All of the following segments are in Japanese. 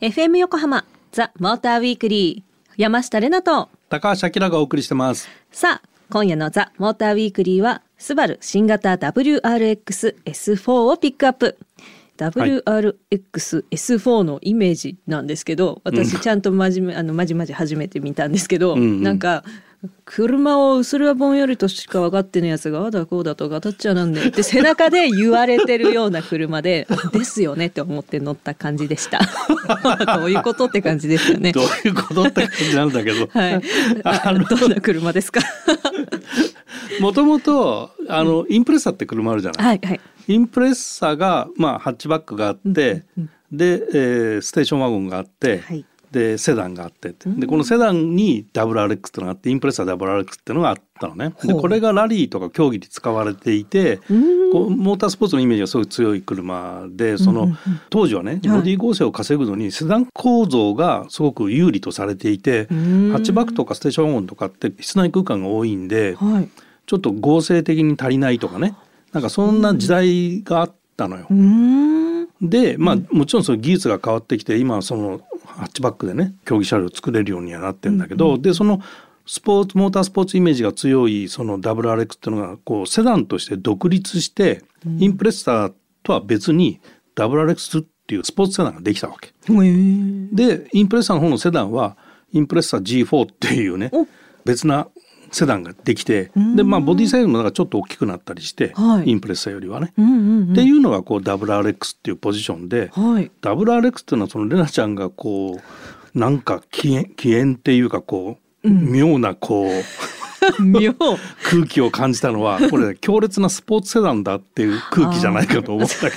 FM 横浜ザ・モーターウィークリー山下れなと。高橋明がお送りしてます。さあ今夜のザ・モーターウィークリーはスバル新型 WRX-S4 をピックアップ。WRX-S4 のイメージなんですけど、私ちゃんと真面目、あのまじまじ初めて見たんですけど、うんうん。なんか車を薄らぼんよりとしか分かってないやつがああだこうだとガタッチャなんでって背中で言われてるような車で ですよねって思って乗った感じでした。どういうことって感じですよねど。ういうことって感じなんだけど、はい。あのどんな車ですか？もともとあのインプレッサって車あるじゃない、はいはい。インプレッサがまあハッチバックがあって、で、えーステーションワゴンがあって、はいでセダンがあってでこのセダンに WRX ってのがあってインプレッサ WRX ってのがあったのね。でこれがラリーとか競技に使われていてこうモータースポーツのイメージがすごい強い車でその、当時はねボディ構成を稼ぐのにセダン構造がすごく有利とされていてハん。ッチバックとかステーションワゴンとかって室内空間が多いんではい。ちょっと合成的に足りないとかね。なんかそんな時代があったのよ。でまあもちろんその技術が変わってきて今はそのハッチバックでね競技車両を作れるようにはなってんだけど、でそのスポーツモータースポーツイメージが強いその WRX っていうのがこうセダンとして独立して、インプレッサーとは別に WRX っていうスポーツセダンができたわけ。でインプレッサーの方のセダンはインプレッサー G4 っていうねお。別なセダンができてでまあボディサイズもなんかちょっと大きくなったりして、はいインプレッサーよりはね。うんうんっていうのがこう WRX っていうポジションで、うん。はい。WRX っていうのはそのレナちゃんがこうなんか起源起源っていうかこう、妙なこう 妙。空気を感じたのはこれ強烈なスポーツセダンだっていう空気じゃないかと思ったけ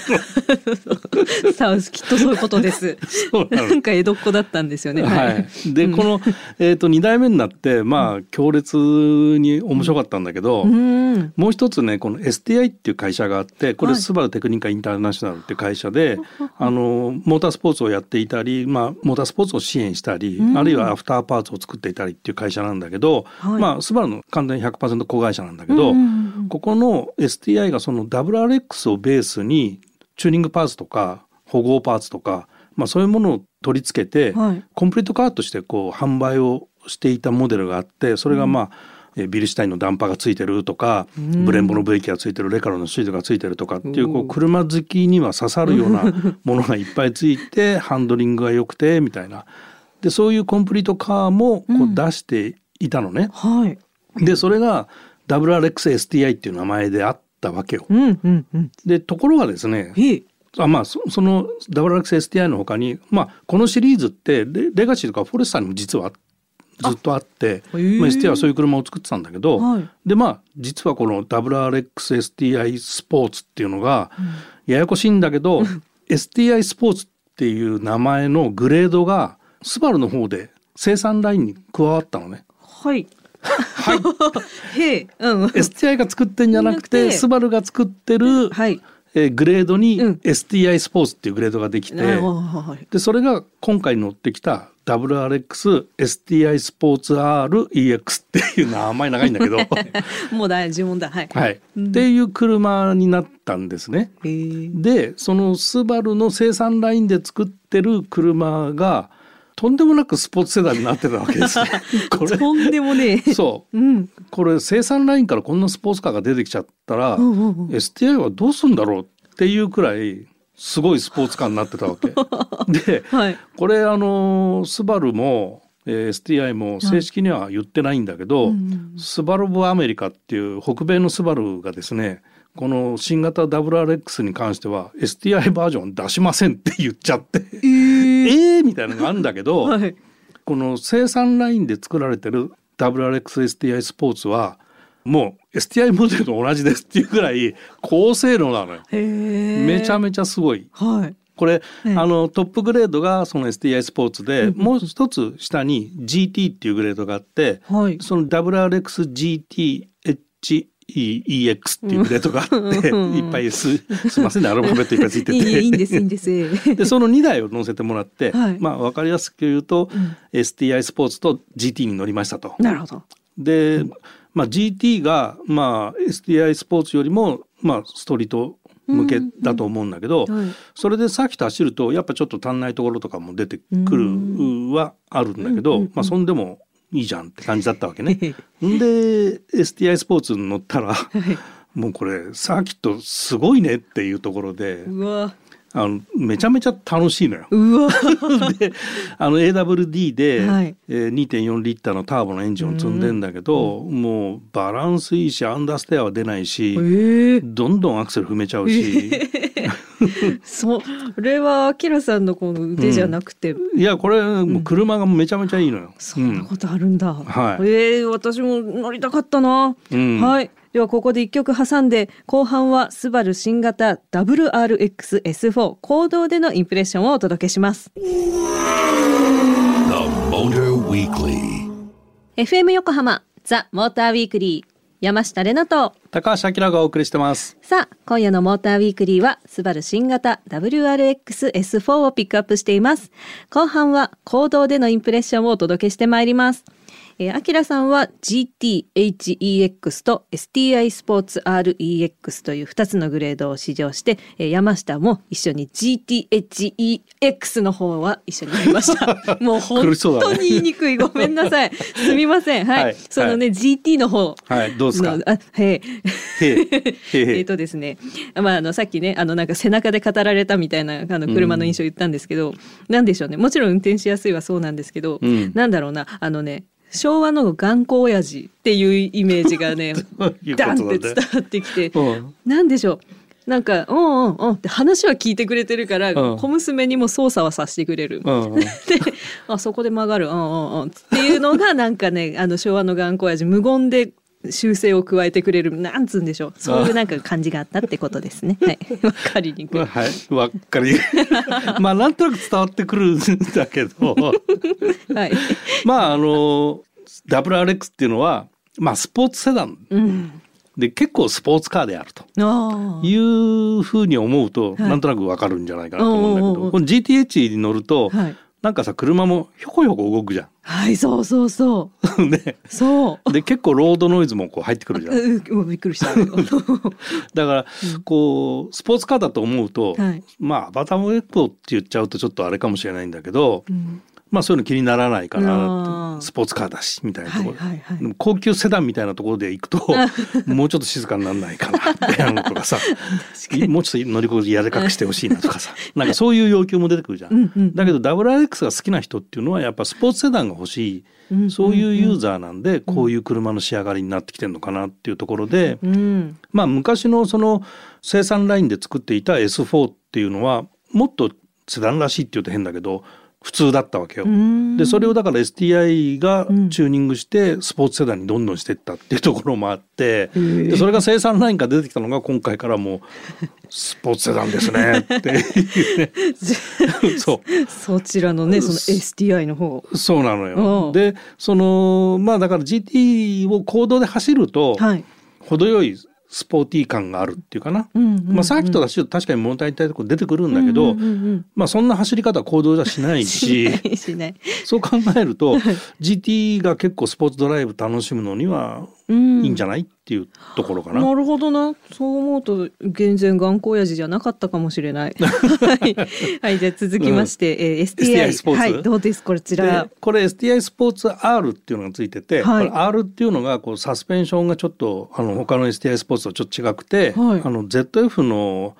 どさあきっとそういうことです。そうなんか江戸っ子だったんですよね。はい、で、この、えー、と2代目になってまあ強烈に面白かったんだけど、うん。もう一つねこの STI っていう会社があってこれはいスバルテクニカインターナショナルっていう会社で、あのモータースポーツをやっていたり、まあ、モータースポーツを支援したり、うんあるいはアフターパーツを作っていたりっていう会社なんだけど、はいまあスバルの完全に100%子会社なんだけど、うんうんうんここの STI がその WRX をベースにチューニングパーツとか保護パーツとか、まあ、そういうものを取り付けて、はい。コンプリートカーとしてこう販売をしていたモデルがあってそれがまあ、えービルシュタインのダンパーがついてるとか、ん。ブレンボのブレーキがついてるレカロのシートがついてるとかっていうこう車好きには刺さるような ものがいっぱいついてハンドリングが良くてみたいな。でそういうコンプリートカーもこう出していたのね。はい。でそれが WRXSTI っていう名前であったわけよ。うんうんうん。でところがですね。あまあそその WRXSTI の他に、まあ、このシリーズってレレガシーとかフォレスターにも実はずっとあってまあ、STI はそういう車を作ってたんだけど、はいでまあ実はこの WRXSTI スポーツっていうのがややこしいんだけど、STI スポーツっていう名前のグレードがスバルの方で生産ラインに加わったのね。はい。はい。へえ。うん。STI が作ってんじゃなくててスバルが作ってる、はい。えーグレードにうん STI スポーツっていうグレードができて、はい。でそれが今回乗ってきた WRXSTI スポーツ REX っていう名前長いんだけど、は もう大事問だ。はい。い、っていう車になったんですね。でそのスバルの生産ラインで作ってる車がとんでもなくスポーツセダンになってたわけですね。これとんでもねえ。そううん。これ生産ラインからこんなスポーツカーが出てきちゃったら、うんうんうん STI はどうすんだろうっていうくらいすごいスポーツカーになってたわけ。で、はい。これあのスバルも、えー STI も正式には言ってないんだけど、うんスバルブアメリカっていう北米のスバルがですねこの新型 WRX に関しては STI バージョン出しませんって言っちゃってええ。えーみたいなのがあるんだけど、はい。この生産ラインで作られてる WRXSTI スポーツはもう STI モデルと同じですっていうぐらい高性能なのよ。めちゃめちゃすごい。はい。これ、ええあのトップグレードがその STI スポーツで、もう一つ下に GT っていうグレードがあって、はい。その WRXGTHEX っていうグレードがあって、うん。いっぱいすすいませんね。アルファベットいっぱいついてて。いいんですいいんです。でその2台を乗せてもらって、はい。まあ分かりやすく言うと、うん。STI スポーツと GT に乗りましたと。なるほど。で、まあ、GT が、まあ、STI スポーツよりも、まあ、ストリート向けだと思うんだけど、はい。それでサーキット走るとやっぱちょっと足んないところとかも出てくるはあるんだけど、うんうんうん。まあそんでもいいじゃんって感じだったわけね。ん で STI スポーツに乗ったらもうこれサーキットすごいねっていうところでうわ。あのめちゃめちゃ楽しいのよ。うわ。であの AWD で、はい。えー2.4リッターのターボのエンジンを積んでんだけど、もうバランスいいしアンダーステアは出ないし、ええどんどんアクセル踏めちゃうし、それはアキラさんのこの腕じゃなくて、いやこれもう車がめちゃめちゃいいのよ。そんなことあるんだ、はい。ええ私も乗りたかったな、うん。はい。ではここで一曲挟んで後半はスバル新型 WRX-S4 行動でのインプレッションをお届けします。The Motor Weekly. FM 横浜ザ・モーターウィークリー山下れなと。高橋明がお送りしてます。さあ今夜のモーターウィークリーはスバル新型 WRX-S4 をピックアップしています。後半は行動でのインプレッションをお届けしてまいりますえー、アキラさんは GTHEX と STI スポーツ REX という2つのグレードを試乗して、えー山下も一緒に GTHEX の方は一緒にやりました。もう本当に言いにくい。ごめんなさい。すみません。はい。はい。そのね、GT の方。はい。どうですか？のあ、へへえへえ えーとですね、まあ、あのさっきねあのなんか背中で語られたみたいなあの車の印象を言ったんですけど、なんでしょうね。もちろん運転しやすいはそうなんですけど、うん。なんだろうな。あのね昭和の頑固親父っていうイメージがね ダンって伝わってきて、うん。なんでしょう？なんか「うんうんうん」って話は聞いてくれてるから、うん。小娘にも操作はさせてくれる。うんうん。であそこで曲がる、うんうんうん、っていうのがなんかねあの昭和の頑固親父無言で修正を加えてくれるなんつうんでしょうそういうなんか感じがあったってことですね。はい、わかりにくい。まあはい、わっかり。まあ、なんとなく伝わってくるんだけど。はい。まあ、あの、WRX っていうのは、まあ、スポーツセダンうん。で、結構スポーツカーであると。いうふうに思うと、はいなんとなくわかるんじゃないかなと思うんだけど、この GTH に乗ると、はい。なんかさ、車もひょこひょこ動くじゃはい、そうそうそん。ね。う。そう。で、結構ロードノイズもこう入ってくるじゃん。ううびっくりした。だから、こう、スポーツカーだと思うと、はいまあ、アバターエコって言っちゃうとちょっとあれかもしれないんだけど、うんまあそういうの気にならないかあなスポーツカーだしみたいなところ。で,、はいはいはい。でも高級セダンみたいなところで行くと もうちょっと静かにならないかなみたいなのとかさ。もうちょっと乗り心地柔らかくしてほしいなとかさ。なんかそういう要求も出てくるじゃん。うんうんだけど WRX が好きな人っていうのはやっぱスポーツセダンが欲しい、うんそういうユーザーなんでこういう車の仕上がりになってきてるのかなっていうところで、うん。まあ昔のその生産ラインで作っていた S4 っていうのはもっとセダンらしいって言うと変だけど普通だったわけよ。うんでそれをだから STI がチューニングしてスポーツセダンにどんどんしていったっていうところもあってでそれが生産ラインから出てきたのが今回からもうスポーツセダンですねっていうね そうそちらのね、その STI の方。そうなのうんよ。でそのまあだから GT を公道で走るとはい。程よいスポーティー感があるっていうかな、うんうんうん。まあ、サーキットだし確かに物足りたいところ出てくるんだけど、うんうんうん。まあそんな走り方は公道じゃしないし。そう考えると GT が結構スポーツドライブ楽しむのにはいいんじゃないっていうところかな。なるほどな。そう思うと、全然頑固親父じゃなかったかもしれない。はい。はい、じゃあ続きまして、えー STI。STI スポーツ？はい、どうです？こちでら。これ STI スポーツ R っていうのがついてて、はい R っていうのがこうサスペンションがちょっとあの他の STI スポーツとちょっと違くて、はいあの ZF の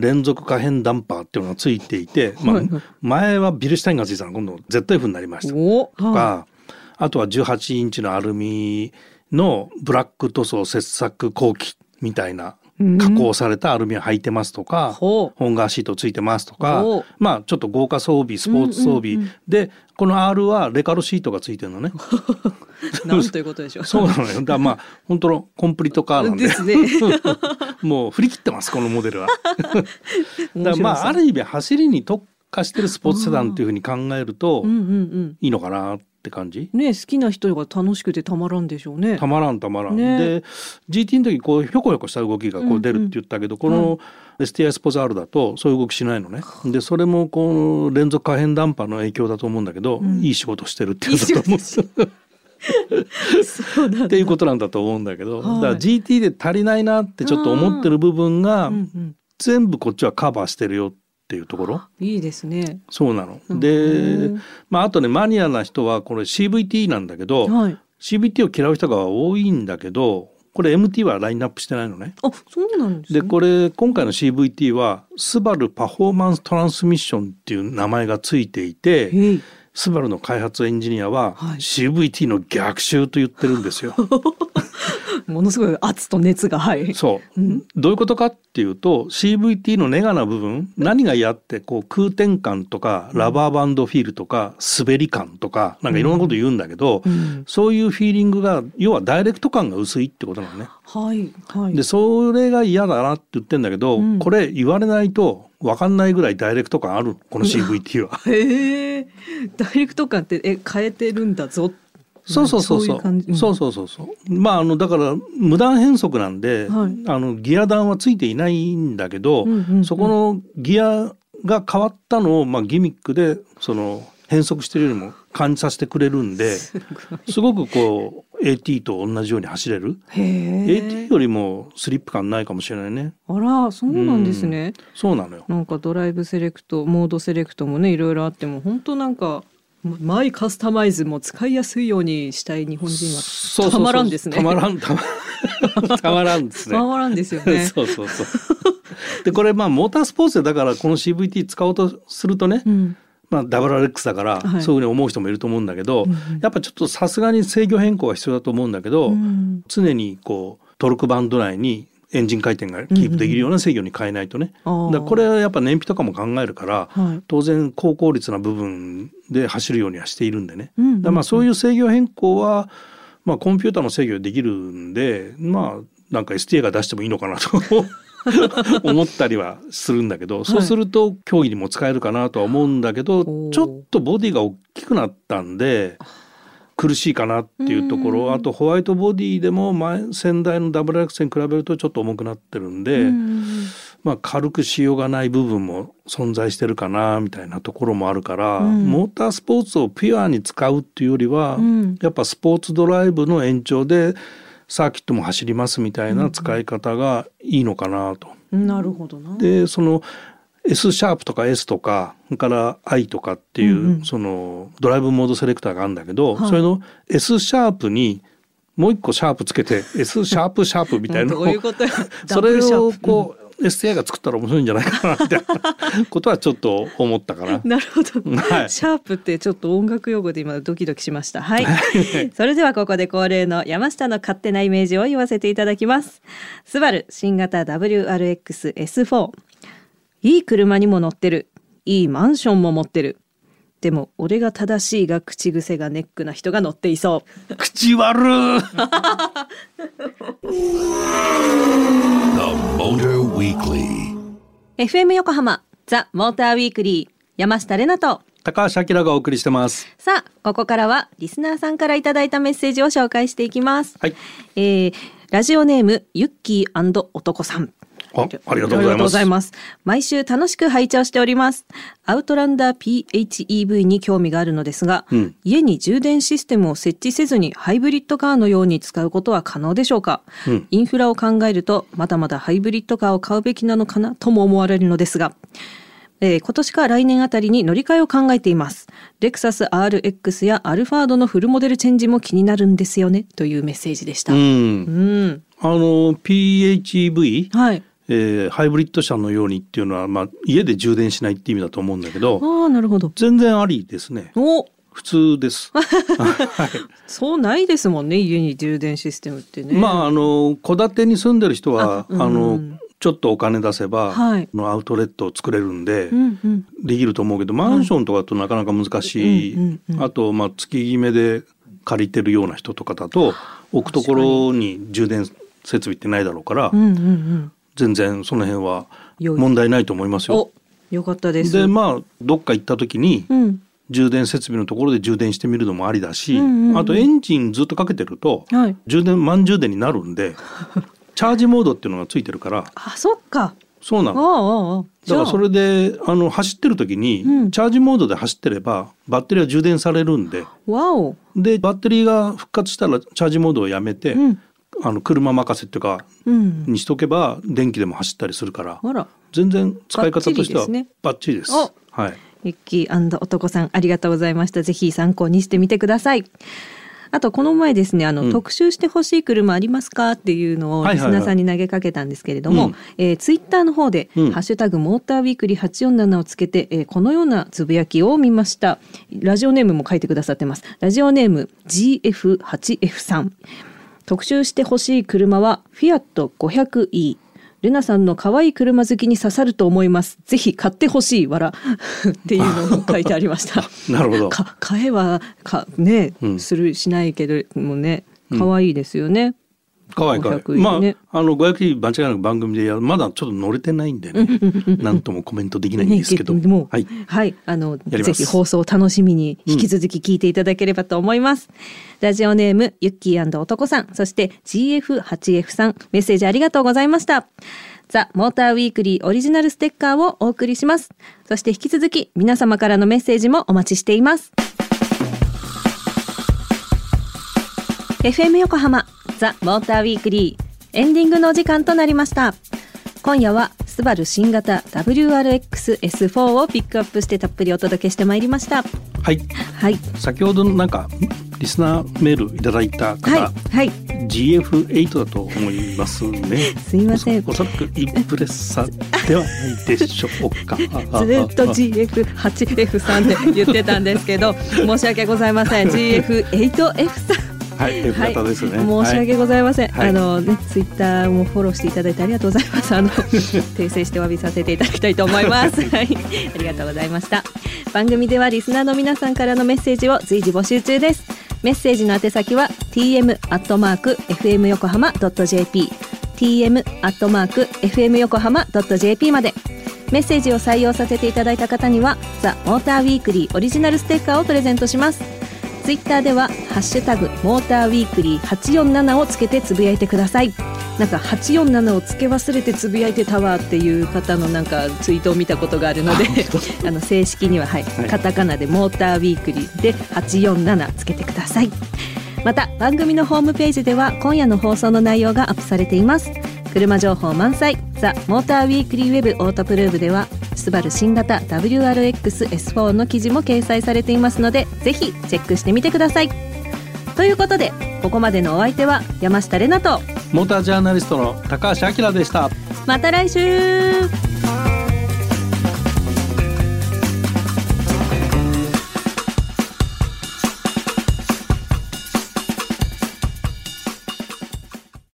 連続可変ダンパーっていうのがついていて、まあはいはい前はビルシュタインがついてたのが今度 ZF になりました。おとか、あとは18インチのアルミのブラック塗装切削後期みたいなうん加工されたアルミを履いてますとか、ほうホンガーシートついてますとかまあちょっと豪華装備スポーツ装備、でこの R はレカロシートがついてるのね なんということでしょう。そうなのよだまあ本当のコンプリートカーなんでですね。もう振り切ってますこのモデルは。だまあある。る意味走りに特化してるスポーツセダンっていうふうに考えると。いいのかなって感じ？ね、好きな人が楽しくてたまらんでしょうね。たまらんたまらん。ねで GT の時こうひょこひょこした動きがこう出るって言ったけど、この STI スポーツ R だとそういう動きしないのね。でそれもこう連続可変ダンパーの影響だと思うんだけど、いい仕事してるっていうことだと思う。そうなんだっていうことなんだと思うんだけど、はいだから GT で足りないなってちょっと思ってる部分がうんうん全部こっちはカバーしてるよっていうところ？いいですね。そうなの。うんで、まあ、あとねマニアな人はこれ CVT なんだけど、はい。CVT を嫌う人が多いんだけどこれ MT はラインナップしてないのね。あ、そうなんですね。でこれ今回の CVT はスバルパフォーマンストランスミッションっていう名前がついていてスバルの開発エンジニアははい CVT の逆襲と言ってるんですよ。ものすごい圧と熱がはい。そう、うんどういうことかっていうと CVT のネガな部分何が嫌ってこう空転感とかラバーバンドフィールとか滑り感とかなんかいろんなこと言うんだけど、うんそういうフィーリングが要はダイレクト感が薄いってことなのね。はいはい。でそれが嫌だなって言ってんだけど、うんこれ言われないと分かんないぐらいダイレクト感あるこの CVT は。へえ。ダイレクト感ってえ変えてるんだぞ。そうそうそう。そうそうそうそうそう。まああのだから無断変速なんで、はい。あのギア弾はついていないんだけど、うんうんうん。そこのギアが変わったのを、まあ、ギミックでその変速してるよりも感じさせてくれるんで すごい。すごくこう AT と同じように走れる？AT よりもスリップ感ないかもしれないね。あらそうなんですね。そうなのよ。なんかドライブセレクトモードセレクトもねいろいろあっても本当なんかマイカスタマイズも使いやすいようにしたい日本人は。たまらんですね。たまらん たまらんですね。たまらんですよね。そうそうそう。でこれまあモータースポーツでだからこの CVT 使おうとするとね、うんまあ WRX だからはい。そういうふうに思う人もいると思うんだけど、うんうん。やっぱちょっとさすがに制御変更が必要だと思うんだけど、うん常にこうトルクバンド内にエンジン回転がキープできるような制御に変えないとね、あー。だからこれはやっぱ燃費とかも考えるから、はい。当然高効率な部分で走るようにはしているんでね、うんうんうん。だまあそういう制御変更は、まあ、コンピューターの制御でできるんでまあなんか STA が出してもいいのかなと 思ったりはするんだけど、そうすると競技にも使えるかなとは思うんだけど、おー。ちょっとボディが大きくなったんで苦しいかなっていうところ、うん。あとホワイトボディでも前先代のダブルアクセルに比べるとちょっと重くなってるんで、うん。まあ、軽くしようがない部分も存在してるかなみたいなところもあるから、うん。モータースポーツをピュアに使うっていうよりは、うん。やっぱスポーツドライブの延長でサーキットも走りますみたいな使い方がいいのかなと。なるほどな。でその S シャープとか S とかそれから I とかっていう、うんうん。そのドライブモードセレクターがあるんだけど、はい。それの S シャープにもう一個シャープつけて S シャープシャープみたいな ういうことや それをこう STI が作ったら面白いんじゃないかなみたいなことはちょっと思ったかな。なるほど、はい。シャープってちょっと音楽用語で今ドキドキしました。はい。それではここで恒例の山下の勝手なイメージを言わせていただきます。スバル新型 WRX-S4 いい車にも乗ってる。いいマンションも持ってるでも俺が正しいが口癖がネックな人が乗っていそう口悪い The Motor Weekly. FM 横浜ザ・モーターウィークリー山下れなと高橋明がお送りしてます。さあここからはリスナーさんからいただいたメッセージを紹介していきます、はい。えーラジオネームユッキー男さんあありがとうございます毎週楽しく拝聴しておりますアウトランダー PHEV に興味があるのですが、うん家に充電システムを設置せずにハイブリッドカーのように使うことは可能でしょうか、うんインフラを考えるとまだまだハイブリッドカーを買うべきなのかなとも思われるのですがえー今年か来年あたりに乗り換えを考えています。レクサス RX やアルファードのフルモデルチェンジも気になるんですよねというメッセージでした。う。うんん。あの PHEV、はい。えーハイブリッド車のようにっていうのは、まあ、家で充電しないっていう意味だと思うんだけどああ、なるほど。全然ありですねお普通です。は いそうないですもんね、家に充電システムってね。まああの戸建てに住んでる人はあうんあのちょっとお金出せば、はいあのアウトレットを作れるんで、うんうん。できると思うけどマンションとかだとなかなか難しい、うんうんうんあとまあ月決めで借りてるような人とかだと置くところに充電設備ってないだろうから、うんうんうん。全然その辺は問題ないと思いますよお。、よかったです。でまあどっか行った時にうん。充電設備のところで充電してみるのもありだし、うんうんうんあとエンジンずっとかけてるとはい。充電満充電になるんで チャージモードっていうのがついてるからあ、そっか。あそうなの。だからそれであの走ってる時に、うんチャージモードで走ってればバッテリーは充電されるんで。でバッテリーが復活したらチャージモードをやめて、うん。あの車任せっていうかうん。にしとけば電気でも走ったりするからあら。全然使い方としてはバッチリですねバッチリです。おはい。ゆっきー男さんありがとうございました。ぜひ参考にしてみてください。あとこの前ですねあの、うん特集してほしい車ありますかっていうのをはいはいはいリスナーさんに投げかけたんですけれども、うんえーツイッターの方で、うんハッシュタグモーターウィークリー847をつけて、えーこのようなつぶやきを見ましたラジオネームも書いてくださってますラジオネーム GF8F さん特集してほしい車はフィアット 500e ルナさんの可愛い車好きに刺さると思います。ぜひ買ってほしいわら っていうのを書いてありました。なるほど。か買えはかね、うんするしないけどもねうん可愛いですよね。かわいいかわいい。500まねああの500間違いなく番組でやるまだちょっと乗れてないんでね。なんともコメントできないんですけど。ねはい。はい、あのぜひ放送を楽しみに引き続き聞いていただければと思います。ラジオネームユッキー男さん、そして GF8F さん、メッセージありがとうございました。ザ・モーターウィークリーオリジナルステッカーをお送りします。そして引き続き皆様からのメッセージもお待ちしています。FM 横浜ザ・モーターウィークリーエンディングのお時間となりました今夜はスバル新型 WRX-S4 をピックアップしてたっぷりお届けしてまいりましたはい。はい先ほどのなんかリスナーメールいただいた方、はいはい GF8 だと思いますね。すいませんおそらくインプレッサではないでしょうか。ずっと GF8F さんで言ってたんですけど申し訳ございません GF8F さんはい、F 型ですね。申し訳ございません、はい。あのねツイッターもフォローしていただいてありがとうございます。あの 訂正してお詫びさせていただきたいと思います。はい。ありがとうございました。番組ではリスナーの皆さんからのメッセージを随時募集中です。メッセージの宛先は tm アットマーク fm 横浜 .jp tm アットマーク fm 横浜 .jp まで。メッセージを採用させていただいた方にはザ・モーターウィークリーオリジナルステッカーをプレゼントしますツイッターではハッシュタグモーターウィークリー847をつけてつぶやいてください。なんか847をつけ忘れてつぶやいてたわっていう方のなんかツイートを見たことがあるので あの正式にははい、はい。カタカナでモーターウィークリーで847つけてください。また番組のホームページでは今夜の放送の内容がアップされています。車情報満載。ザ・モーターウィークリーウェブオートプルーブではスバル新型 WRX-S4 の記事も掲載されていますのでぜひチェックしてみてくださいということでここまでのお相手は山下れなとモータージャーナリストの高橋明でした。また来週